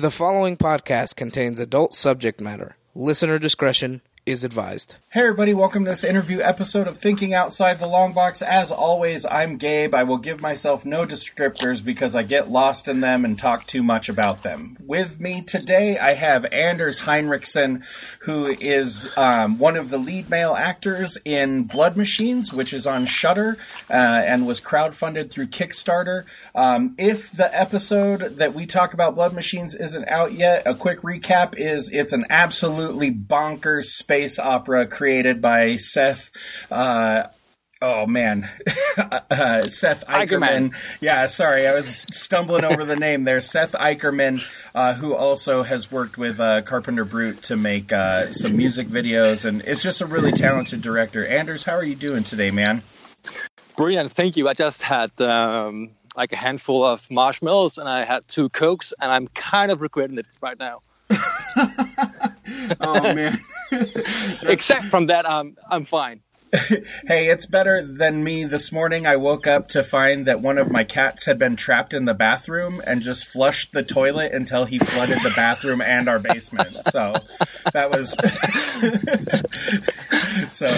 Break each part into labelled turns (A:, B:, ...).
A: The following podcast contains adult subject matter. Listener discretion is advised.
B: Hey, everybody, welcome to this interview episode of Thinking Outside the Long Box. As always, I'm Gabe. I will give myself no descriptors because I get lost in them and talk too much about them. With me today, I have Anders Heinrichsen, who is um, one of the lead male actors in Blood Machines, which is on Shudder uh, and was crowdfunded through Kickstarter. Um, if the episode that we talk about Blood Machines isn't out yet, a quick recap is it's an absolutely bonkers space opera created by Seth. Uh, oh man, uh, Seth Ickerman.
C: Ickerman.
B: Yeah, sorry, I was stumbling over the name there. Seth Ickerman, uh, who also has worked with uh, Carpenter Brute to make uh, some music videos, and is just a really talented director. Anders, how are you doing today, man?
C: Brilliant, thank you. I just had um, like a handful of marshmallows and I had two cokes, and I'm kind of regretting it right now.
B: Oh man.
C: Except from that, I'm I'm fine.
B: Hey, it's better than me. This morning I woke up to find that one of my cats had been trapped in the bathroom and just flushed the toilet until he flooded the bathroom and our basement. So that was so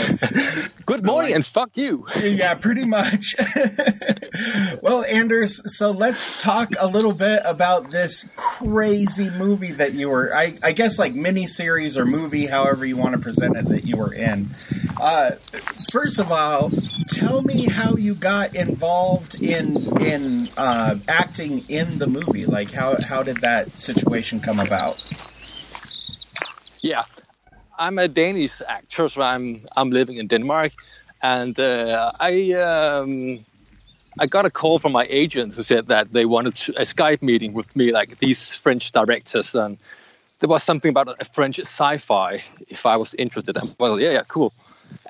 C: Good morning and fuck you.
B: yeah, pretty much. well, Anders, so let's talk a little bit about this crazy movie that you were I, I guess like mini series or movie, however you want to present it that you were in. Uh, first of all, tell me how you got involved in in uh, acting in the movie. Like how how did that situation come about?
C: Yeah, I'm a Danish actor, so I'm I'm living in Denmark, and uh, I um, I got a call from my agent who said that they wanted to, a Skype meeting with me, like these French directors, and there was something about a French sci-fi. If I was interested, and well, yeah, yeah, cool.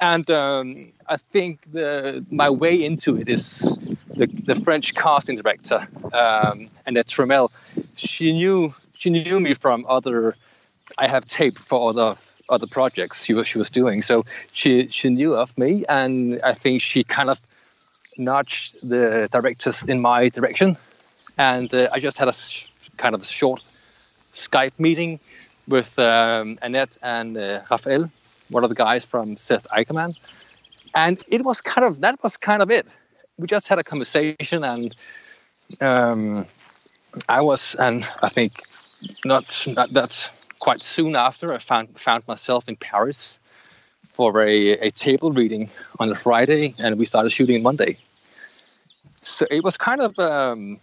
C: And um, I think the my way into it is the, the French casting director, um, Annette Tremel. She knew she knew me from other. I have tape for other other projects she was she was doing. So she she knew of me, and I think she kind of nudged the directors in my direction. And uh, I just had a sh- kind of short Skype meeting with um, Annette and uh, Raphael, one of the guys from Seth Ickerman. And it was kind of that was kind of it. We just had a conversation, and um, I was, and I think not, not that quite soon after, I found found myself in Paris for a, a table reading on a Friday, and we started shooting Monday. So it was kind of, um,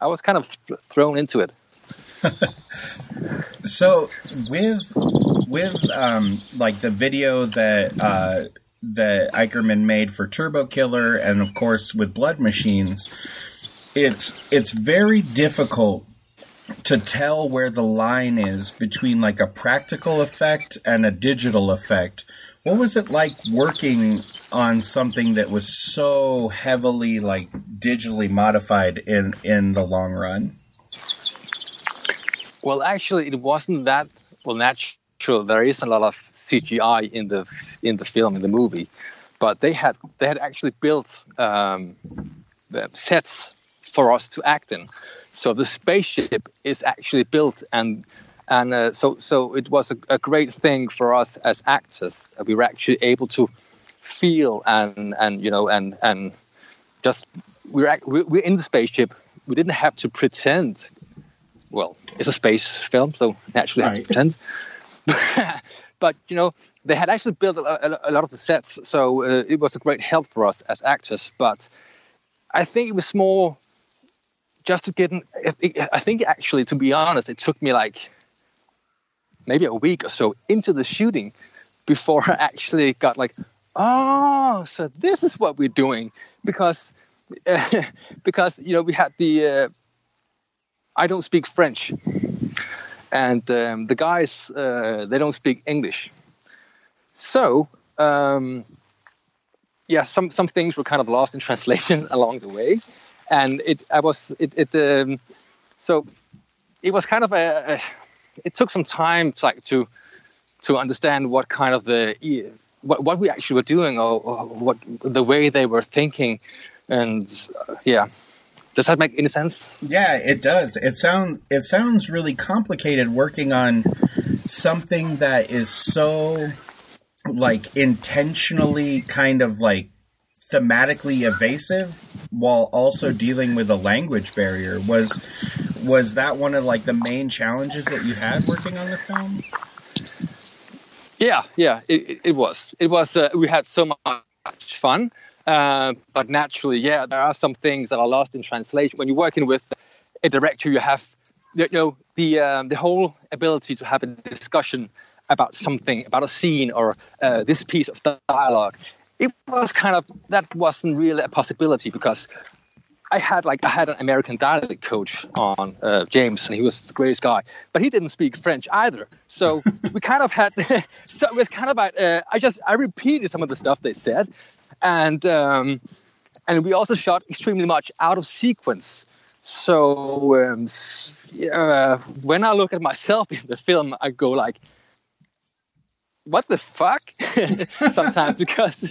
C: I was kind of th- thrown into it.
B: So with with um, like the video that uh, that Ickerman made for Turbo Killer, and of course with Blood Machines, it's it's very difficult to tell where the line is between like a practical effect and a digital effect. What was it like working on something that was so heavily like digitally modified in in the long run?
C: Well, actually, it wasn't that well natural. There is a lot of CGI in the in the film in the movie, but they had they had actually built um, the sets for us to act in. So the spaceship is actually built, and and uh, so so it was a, a great thing for us as actors. We were actually able to feel and and you know and and just we're we- we're in the spaceship. We didn't have to pretend well, it's a space film, so naturally I have to pretend. but you know, they had actually built a, a, a lot of the sets, so uh, it was a great help for us as actors. But I think it was more just to get. In, I- I think actually, to be honest, it took me like maybe a week or so into the shooting before I actually got like, oh, so this is what we're doing because because you know we had the. Uh, I don't speak French, and um, the guys uh, they don't speak English. So um, yeah, some some things were kind of lost in translation along the way, and it I was it it um, so it was kind of a, a it took some time to like to to understand what kind of the what what we actually were doing or, or what the way they were thinking, and uh, yeah, Does that make any sense?
B: Yeah, it does. It sounds it sounds really complicated working on something that is so like intentionally kind of like thematically evasive while also dealing with a language barrier was was that one of like the main challenges that you had working on the film
C: yeah yeah it, it was it was uh, we had so much fun uh, but naturally yeah there are some things that are lost in translation when you're working with a director you have you know the um, the whole ability to have a discussion about something about a scene or uh, this piece of dialogue it was kind of that wasn't really a possibility because I had like I had an American dialect coach on uh, James, and he was the greatest guy, but he didn't speak French either. So we kind of had so it was kind of like uh, I just I repeated some of the stuff they said, and um, and we also shot extremely much out of sequence. So um, uh, when I look at myself in the film, I go like, what the fuck? sometimes because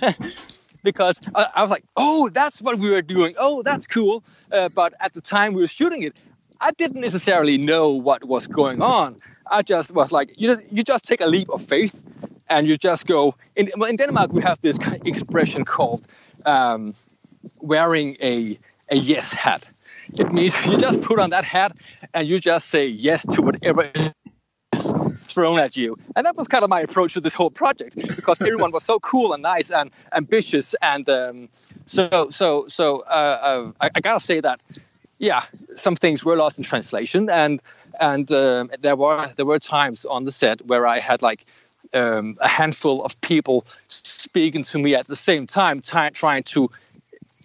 C: because I, I, was like oh that's what we were doing. Oh that's cool. Uh, but at the time we were shooting it i didn't necessarily know what was going on. I just was like you just you just take a leap of faith and you just go in, in denmark we have this expression called um, wearing a a yes hat it means you just put on that hat and you just say yes to whatever is thrown at you. And that was kind of my approach to this whole project because everyone was so cool and nice and ambitious. And um, so, so, so uh, uh, I, I, gotta say that, yeah, some things were lost in translation, and and um, there were there were times on the set where I had like um, a handful of people speaking to me at the same time, t- trying to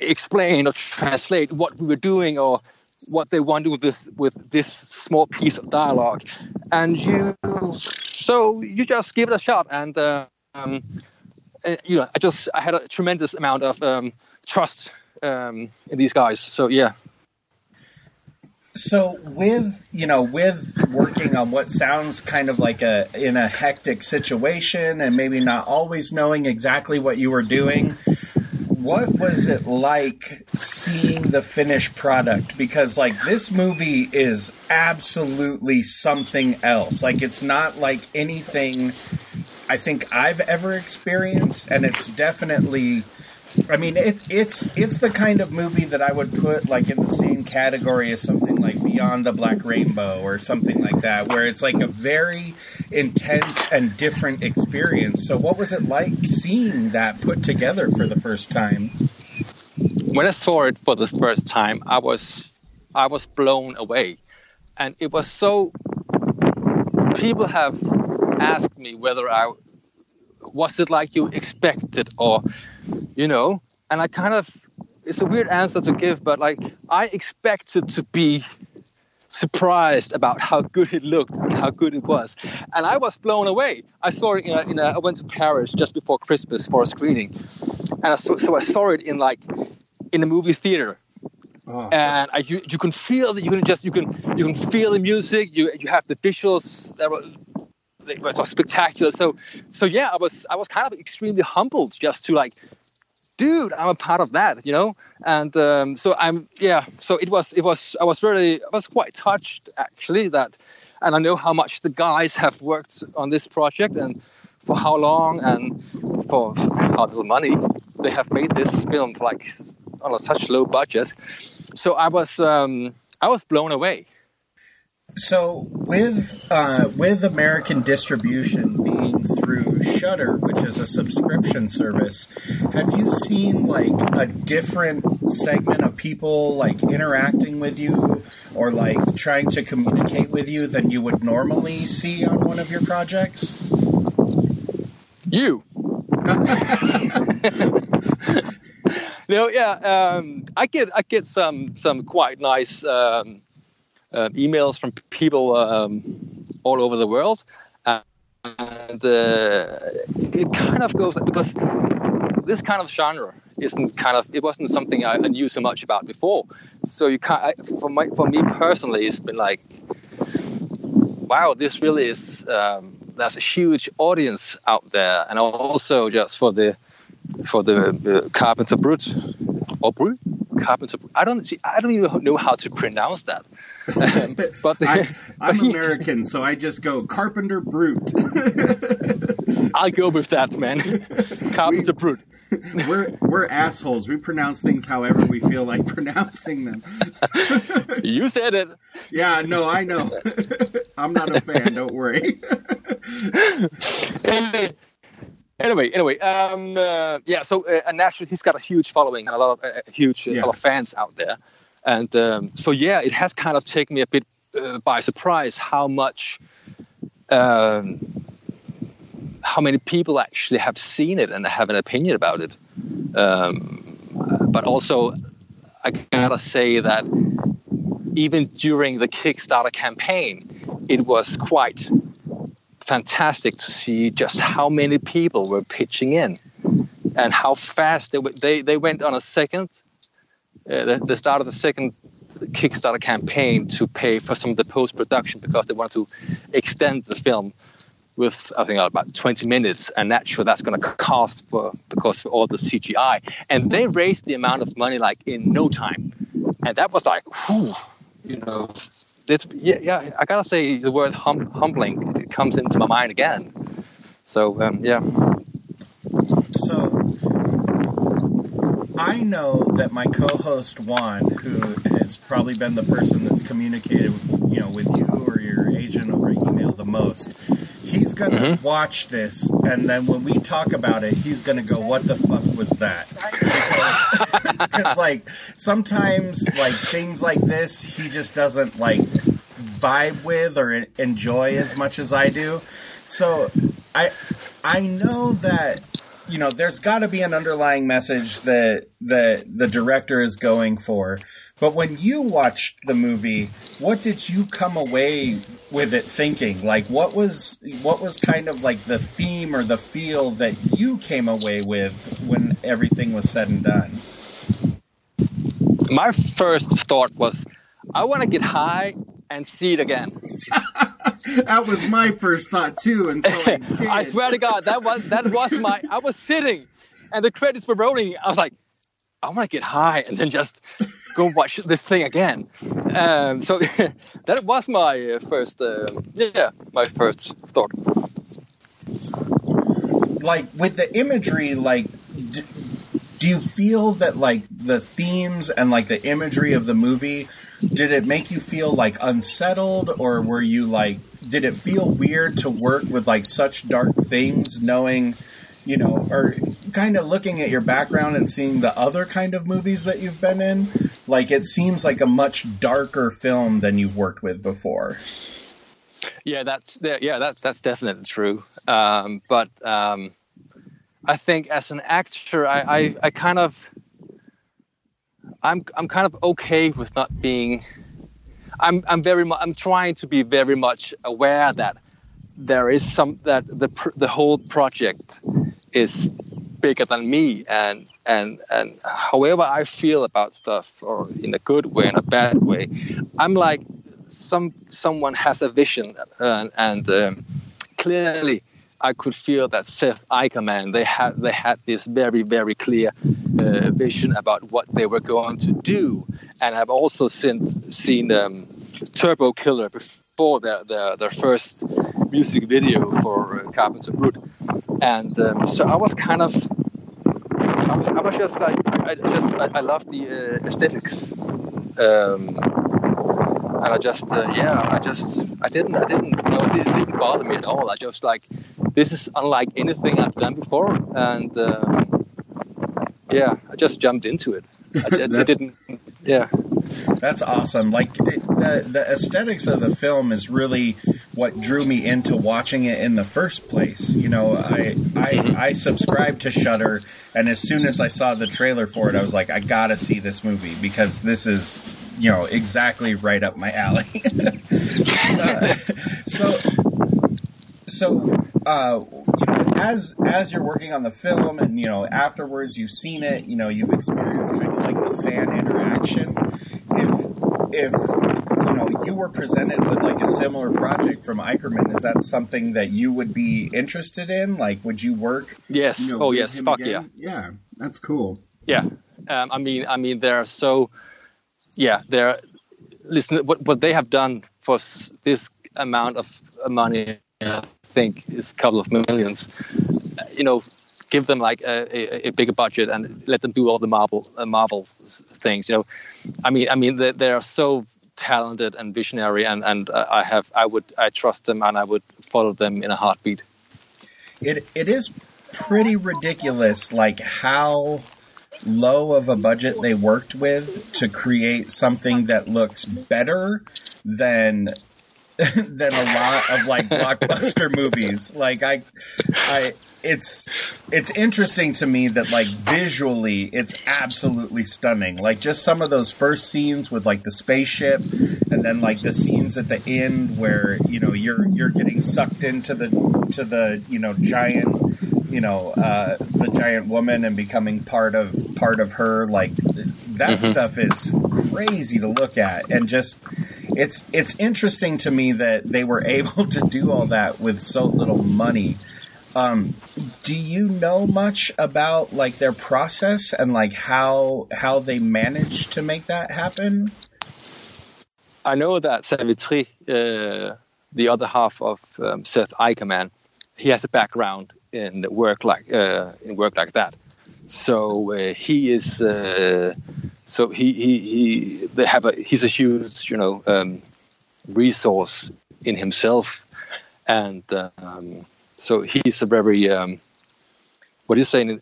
C: explain or translate what we were doing or what they want to with this with this small piece of dialogue. And you so you just give it a shot. And uh, um, you know i just i had a tremendous amount of um, trust um, in these guys. So yeah
B: so with you know with working on what sounds kind of like a in a hectic situation and maybe not always knowing exactly what you were doing what was it like seeing the finished product? Because like this movie is absolutely something else. Like it's not like anything I think I've ever experienced, and it's definitely I mean, it's it's it's the kind of movie that I would put like in the same category as something like Beyond the Black Rainbow or something like that, where it's like a very intense and different experience. So, what was it like seeing that put together for the first time?
C: When I saw it for the first time, I was I was blown away, and it was so. People have asked me whether I was it like you expected or you know? And i kind of it's a weird answer to give but like i expected to be surprised about how good it looked and how good it was. And i was blown away. I saw it in a, in a i went to paris just before christmas for a screening. And I saw, so i saw it in like in a movie theater. Oh. and I, you, you can feel that you can just you can you can feel the music. You you have the visuals that were it was spectacular. So, so yeah, I was I was kind of extremely humbled just to like, dude, I'm a part of that, you know. And um, so I'm yeah. So it was it was I was really I was quite touched actually that, and I know how much the guys have worked on this project and for how long and for how little money they have made this film like on a such low budget. So I was um, I was blown away.
B: So with uh, with American distribution being through Shudder, which is a subscription service, have you seen like a different segment of people like interacting with you or like trying to communicate with you than you would normally see on one of your projects?
C: You. no, yeah, um, I get I get some some quite nice. Um, uh, emails from people um, all over the world, and uh, it kind of goes because this kind of genre isn't kind of it wasn't something I, knew so much about before. So you can't for my for me personally, it's been like, wow, this really is. Um, there's a huge audience out there, and also just for the for the uh, Carpenter Brut or Brut Carpenter. I don't see. I don't even know how to pronounce that. Um, but
B: I, I'm American, so I just go Carpenter brute.
C: I'll go with that, man. Carpenter
B: We-
C: Brute.
B: we're we're assholes. We pronounce things however we feel like pronouncing them.
C: You said it.
B: Yeah, no, I know. I'm not a fan. Don't worry.
C: anyway, anyway, um, uh, yeah. So uh, and naturally, he's got a huge following, and a lot of uh, huge, uh,
B: Yeah.
C: lot of fans out there, and um, so yeah, it has kind of taken me a bit uh, by surprise how much, um, how many people actually have seen it and have an opinion about it. Um, but also, I gotta say that even during the Kickstarter campaign, it was quite fantastic to see just how many people were pitching in and how fast they. They, they went on a second, uh, the, the start of the second Kickstarter campaign to pay for some of the post production because they wanted to extend the film with I think about 20 minutes, and naturally that's going to cost for because of all the CGI. And they raised the amount of money like in no time, and that was like, whew, you know, it's yeah, yeah. I gotta say the word hum, humbling it comes into my mind again. So um, yeah,
B: So I know that my co-host Juan, who has probably been the person that's communicated, you know, with you or your agent over email the most, he's gonna
C: Mhm.
B: watch this, and then when we talk about it, he's gonna go, "What the fuck was that?" Because, like, sometimes like things like this, he just doesn't like vibe with or enjoy as much as I do. So I I know that you know there's got to be an underlying message that the the director is going for. But when you watched the movie, what did you come away with it thinking? Like what was what was kind of like the theme or the feel that you came away with when everything was said and done?
C: my first thought was, I want to get high and see it again.
B: That was my first thought too, and so I did.
C: I swear to God, that was that was my. I was sitting, and the credits were rolling. I was like, I want to get high and then just go watch this thing again. Um, so that was my uh, first. Um, yeah, my first thought.
B: like with the imagery like d- do you feel that like the themes and like the imagery of the movie did it make you feel like unsettled? Or were you like did it feel weird to work with like such dark things knowing you know or kind of looking at your background and seeing the other kind of movies that you've been in? Like it seems like a much darker film than you've worked with before.
C: Yeah, that's yeah, that's that's definitely true. Um, but um, I think as an actor, I, I, I kind of I'm I'm kind of okay with not being. I'm I'm very mu- I'm trying to be very much aware that there is some that the pr- the whole project is bigger than me and and and however I feel about stuff or in a good way in a bad way, I'm like some someone has a vision and, and um, clearly I could feel that Seth Ickerman they had they had this very very clear uh, vision about what they were going to do. And I've also seen seen um, Turbo Killer before their, their their first music video for uh, Carpenter Brut and um, so I was kind of I was, I was just like I just I, I love the uh, aesthetics. Um, and I just uh, yeah I just I didn't I didn't you know it didn't bother me at all. I just like this is unlike anything I've done before and um, yeah I just jumped into it I, I didn't yeah
B: That's awesome. Like the the aesthetics of the film is really what drew me into watching it in the first place. You know, I I, I subscribed to Shudder, and as soon as I saw the trailer for it, I was like, I gotta see this movie because this is you know exactly right up my alley. uh, so so uh, you know as as you're working on the film and you know afterwards you've seen it you know you've experienced kind of like the fan interaction. If if you know you were presented with like a similar project from Ickerman is that something that you would be interested in? Like would you work
C: yes.
B: you know,
C: oh yes. fuck
B: again? yeah that's cool.
C: Yeah. Yeah Um, I mean, I mean, they're so, yeah, they're listen. What what they have done for this amount of money, I think, is a couple of millions. You know, give them like a, a, a bigger budget and let them do all the Marvel uh, Marvel things. You know, I mean, I mean, they, they are so talented and visionary, and and uh, I have, I would, I trust them, and I would follow them in a heartbeat.
B: It it is pretty ridiculous, like how low of a budget they worked with to create something that looks better than than a lot of like blockbuster movies. Like I, I, it's it's interesting to me that like visually it's absolutely stunning. Like just some of those first scenes with like the spaceship, and then like the scenes at the end where you know you're you're getting sucked into the to the you know giant you know uh, the giant woman and becoming part of part of her like that stuff is crazy to look at and just it's it's interesting to me that they were able to do all that with so little money um, do you know much about like their process and like how how they managed to make that happen
C: I know that Savitri, uh, the other half of um, Seth Ickerman, he has a background in work like uh, in work like that. So uh, he is. So he, he he they have a he's a huge you know um, resource in himself, and um, so he's a very um, what are you saying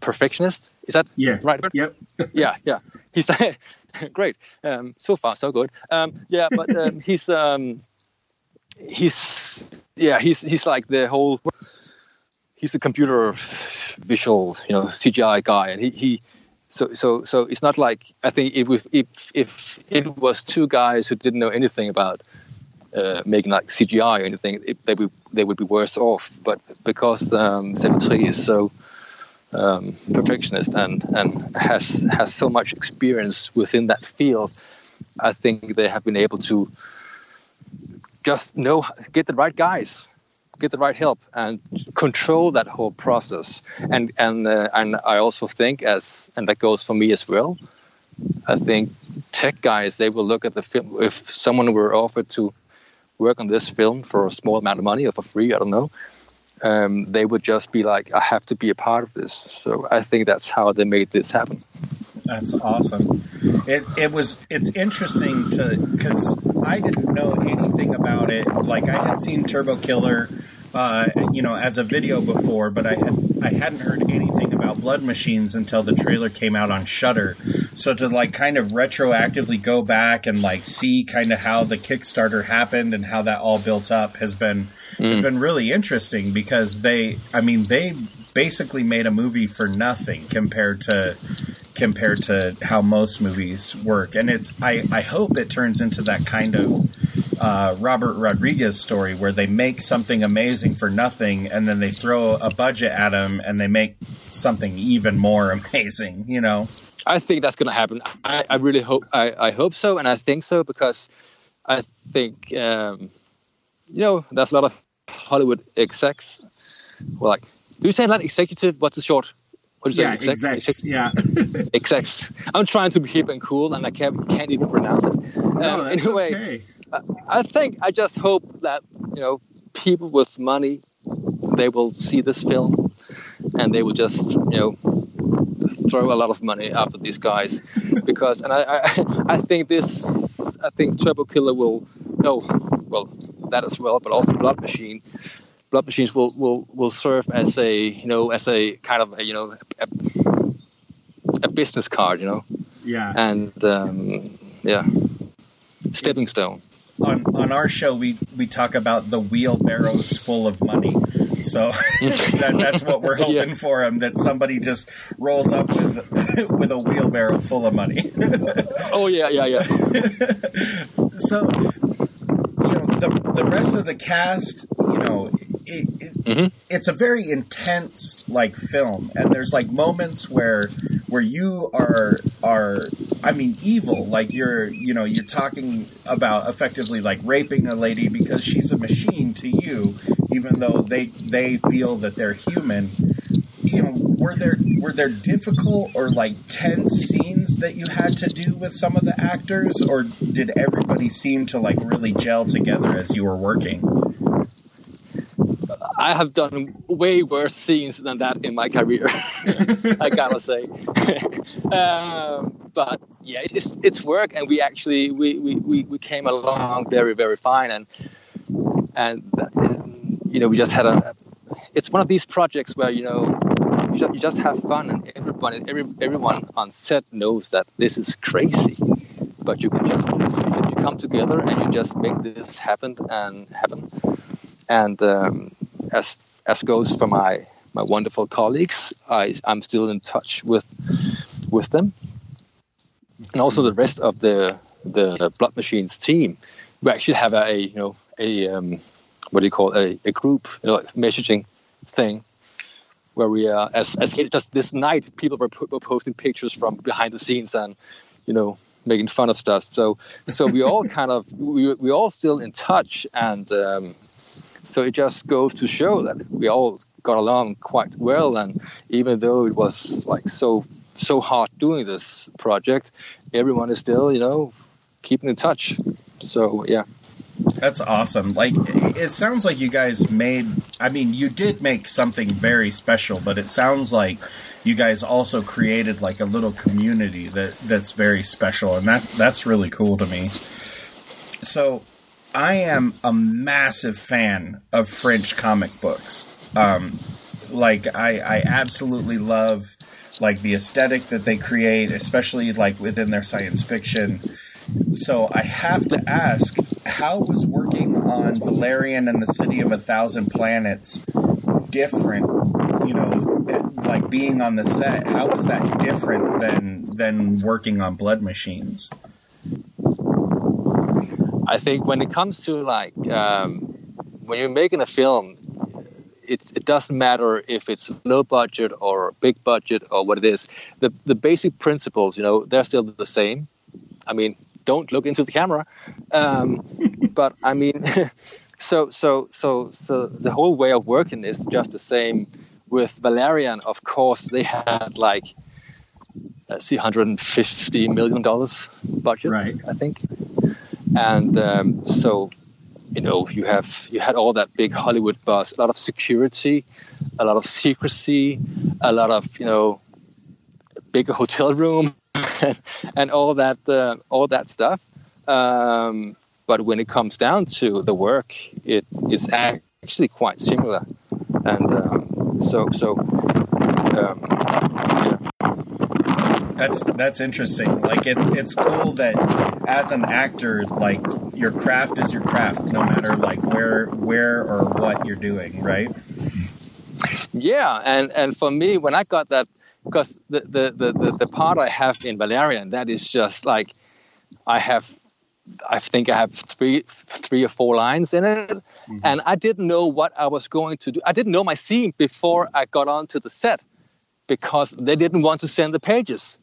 C: perfectionist? Is that
B: Yeah.
C: right?
B: yep
C: yeah, yeah. He's great. Um, so far, so good. Um, yeah, but um, he's um, he's yeah he's he's like the whole. He's a computer visual, you know, CGI guy, and he, he so so so it's not like I think if if if it was two guys who didn't know anything about uh, making like CGI or anything, it, they would they would be worse off. But because um, Savitri is so um, perfectionist and and has has so much experience within that field, I think they have been able to just know get the right guys, get the right help, and control that whole process. And and uh, and I also think as and that goes for me as well. I think tech guys they will look at the film if someone were offered to work on this film for a small amount of money or for free, I don't know um, they would just be like, I have to be a part of this. So I think that's how they made this happen.
B: That's awesome. It it was it's interesting to because I didn't know anything about it. Like I had seen Turbo Killer, uh, you know, as a video before, but I had I hadn't heard anything about Blood Machines until the trailer came out on Shudder. So to like kind of retroactively go back and like see kind of how the Kickstarter happened and how that all built up has been has been really interesting because they I mean they basically made a movie for nothing compared to compared to how most movies work and it's I, I hope it turns into that kind of uh, Robert Rodriguez story where they make something amazing for nothing and then they throw a budget at them and they make something even more amazing you know
C: I think that's going to happen. I, I really hope. I, I hope so, and I think so because I think um, you know there's a lot of Hollywood execs. Well, like, do you say that executive? What's the short? What is it? Exec-
B: yeah
C: execs. I'm trying to be hip and cool, and I can't can't even pronounce it. Um, anyway, I, I think I just hope that you know people with money they will see this film and they will just you know throw a lot of money after these guys because and I I, I think this I think Turbo Killer will no well that as well but also Blood Machine Blood Machines will will will serve as a you know as a kind of a, you know a, a business card you know?
B: Yeah.
C: And um, yeah. Stepping stone.
B: On on our show we we talk about the wheelbarrows full of money. So that, that's what we're hoping
C: Yeah.
B: for him that somebody just rolls up with with a wheelbarrow full of money.
C: Oh yeah yeah yeah.
B: So you know the the rest of the cast you know it, it,
C: Mhm.
B: it's a very intense like film and there's like moments where where you are are i mean evil like you're you know you're talking about effectively like raping a lady because she's a machine to you even though they they feel that they're human you know, were there were there difficult or like tense scenes that you had to do with some of the actors, or did everybody seem to like really gel together as you were working?
C: I have done way worse scenes than that in my career. I gotta say, um, but yeah, it's it's work, and we actually we, we, we, came along very very fine, and and you know we just had a. It's one of these projects where you know you just, you just have fun, and everybody every everyone on set knows that this is crazy, but you can just you come together and you just make this happen and happen, and. Um, as as goes for my my wonderful colleagues, I I'm still in touch with with them, and also the rest of the the Blood Machines team. We actually have a, a you know a um, what do you call it? a a group you know messaging thing where we uh, as as just this night people were, were posting pictures from behind the scenes and you know making fun of stuff. So so we all kind of we we all still in touch and. Um, so it just goes to show that we all got along quite well, and even though it was like so so hard doing this project, everyone is still you know keeping in touch. So yeah.
B: That's awesome. Like it sounds like you guys made I mean, you did make something very special, but it sounds like you guys also created like a little community that that's very special and that that's really cool to me. So, I am a massive fan of French comic books. Um, like I, I absolutely love like the aesthetic that they create, especially like within their science fiction. So I have to ask, how was working on Valerian and the City of a Thousand Planets different? You know, like being on the set, how was that different than than working on Blood Machines?
C: I think when it comes to like um, when you're making a film, it's it doesn't matter if it's low budget or big budget or what it is. The the basic principles, you know, they're still the same. I mean, don't look into the camera, um, but I mean, so so so so the whole way of working is just the same. With Valerian, of course, they had like let's see, 150 million dollars budget,
B: right?
C: I think and um, so you know you have you had all that big Hollywood buzz, a lot of security, a lot of secrecy, a lot of you know bigger hotel room, and all that uh, all that stuff. Um, but when it comes down to the work, it is actually quite similar, and um, so so. Um, yeah.
B: That's that's interesting. Like it, it's cool that as an actor, like your craft is your craft, no matter like where where or what you're doing, right?
C: Yeah, and and for me, when I got that, because the the the the, the part I have in Valerian, that is just like I have I think I have three three or four lines in it, mm-hmm. and I didn't know what I was going to do. I didn't know my scene before I got onto the set because they didn't want to send the pages.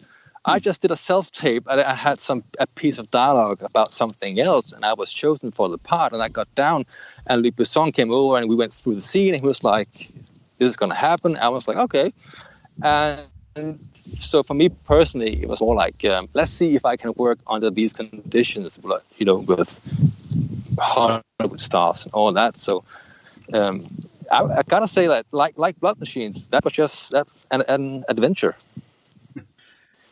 C: I just did a self tape. And I had some a piece of dialogue about something else, and I was chosen for the part. And I got down, and Luc Besson came over, and we went through the scene. And he was like, "This is going to happen." I was like, "Okay." And so for me personally, it was more like, um, "Let's see if I can work under these conditions." You know, with Hollywood stars and all that. So. Um, I, I, gotta say that, like like Blood Machines, that was just that an, an adventure.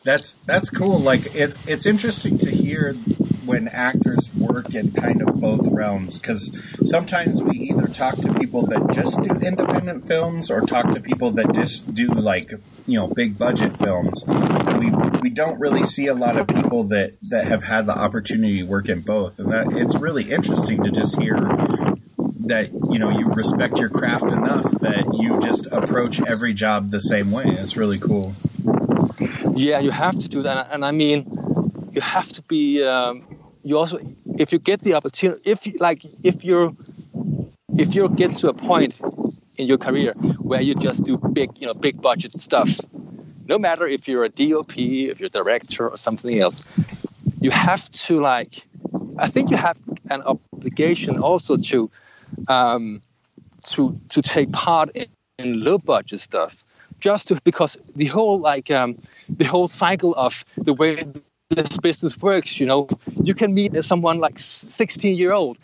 B: That's that's cool. Like it, it's interesting to hear when actors work in kind of both realms because sometimes we either talk to people that just do independent films or talk to people that just do like you know big budget films. We we don't really see a lot of people that that have had the opportunity to work in both, and that it's really interesting to just hear that you know you respect your craft enough that you just approach every job the same way. It's really cool.
C: Yeah, you have to do that, and I mean, you have to be. Um, you also, if you get the opportunity, if like, if you're, if you get to a point in your career where you just do big, you know, big budget stuff, no matter if you're a DOP, if you're a director or something else, you have to like. I think you have an obligation also to um, to to take part in, in low budget stuff just to, because the whole like um, the whole cycle of the way this business works, you know, you can meet someone like 16 year old,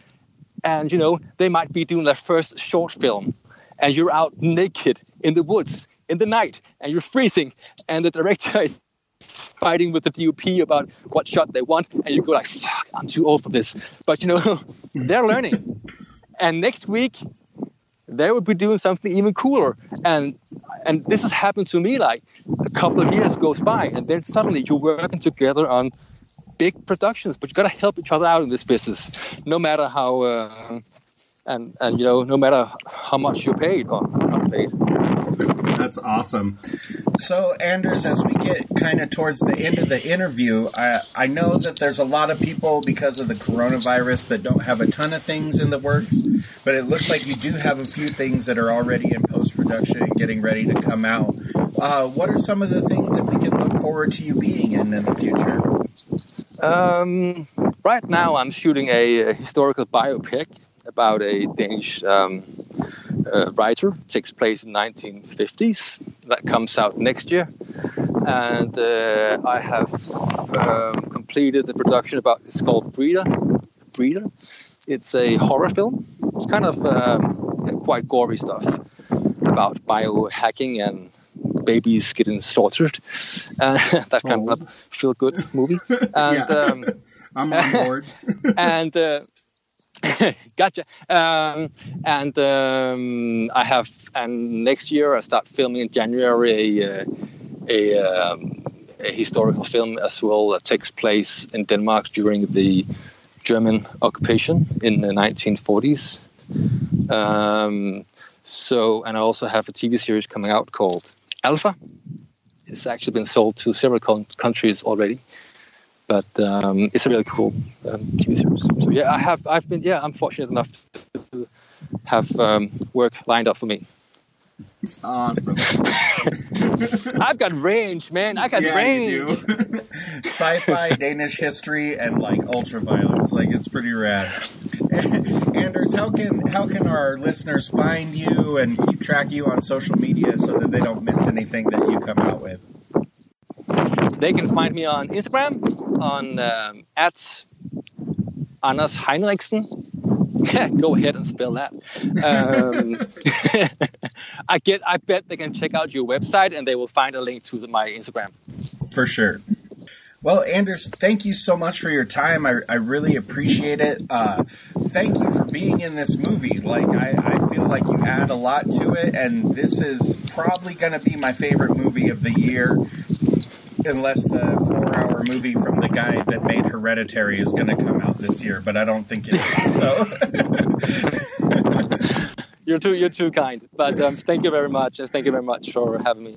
C: and you know they might be doing their first short film, and you're out naked in the woods in the night, and you're freezing, and the director is fighting with the DOP about what shot they want, and you go like, "Fuck, I'm too old for this." But you know, they're learning, and next week they will be doing something even cooler. And and this has happened to me like a couple of years goes by, and then suddenly you're working together on big productions, but you got to help each other out in this business, no matter how. Uh, and, and you know, no matter how much you're paid or not paid.
B: That's awesome. So, Anders, as we get kind of towards the end of the interview, I, I know that there's a lot of people because of the coronavirus that don't have a ton of things in the works, but it looks like you do have a few things that are already in post production and getting ready to come out. Uh, what are some of the things that we can look forward to you being in in the future?
C: Um, right now, I'm shooting a, a historical biopic about a Danish um, uh, writer. It takes place in 1950s. That comes out next year, and uh, I have um, completed the production about. It's called Breeder. Breeder. It's a horror film. It's kind of um, quite gory stuff about biohacking and babies getting slaughtered. Uh, that kind oh. of feel good movie. And,
B: yeah. um, I'm on board.
C: and uh, gotcha. Um, and um, I have, and next year I start filming in January a, a, um, a, historical film as well that takes place in Denmark during the German occupation in the 1940s. Um, so, and I also have a TV series coming out called Alpha. It's actually been sold to several con- countries already but um, it's a really cool um, TV series. So yeah, I have I've been yeah I'm fortunate enough to have um, work lined up for me.
B: It's awesome.
C: I've got range, man. I got
B: yeah,
C: range.
B: Sci-fi, Danish history, and like ultra violence. Like it's pretty rad. Anders, how can how can our listeners find you and keep track of you on social media so that they don't miss anything that you come out with?
C: They can find me on Instagram on um, at Anders Heinrichsen. Go ahead and spell that. Um, I get. I bet they can check out your website and they will find a link to my Instagram.
B: For sure. Well, Anders, thank you so much for your time. I, I really appreciate it. Uh, thank you for being in this movie. Like, I, I feel like you add a lot to it, and this is probably going to be my favorite movie of the year unless the four-hour movie from the guy that made Hereditary is going to come out this year, but I don't think it is. So.
C: you're too you're too kind, but um, thank you very much. and Thank you very much for having me.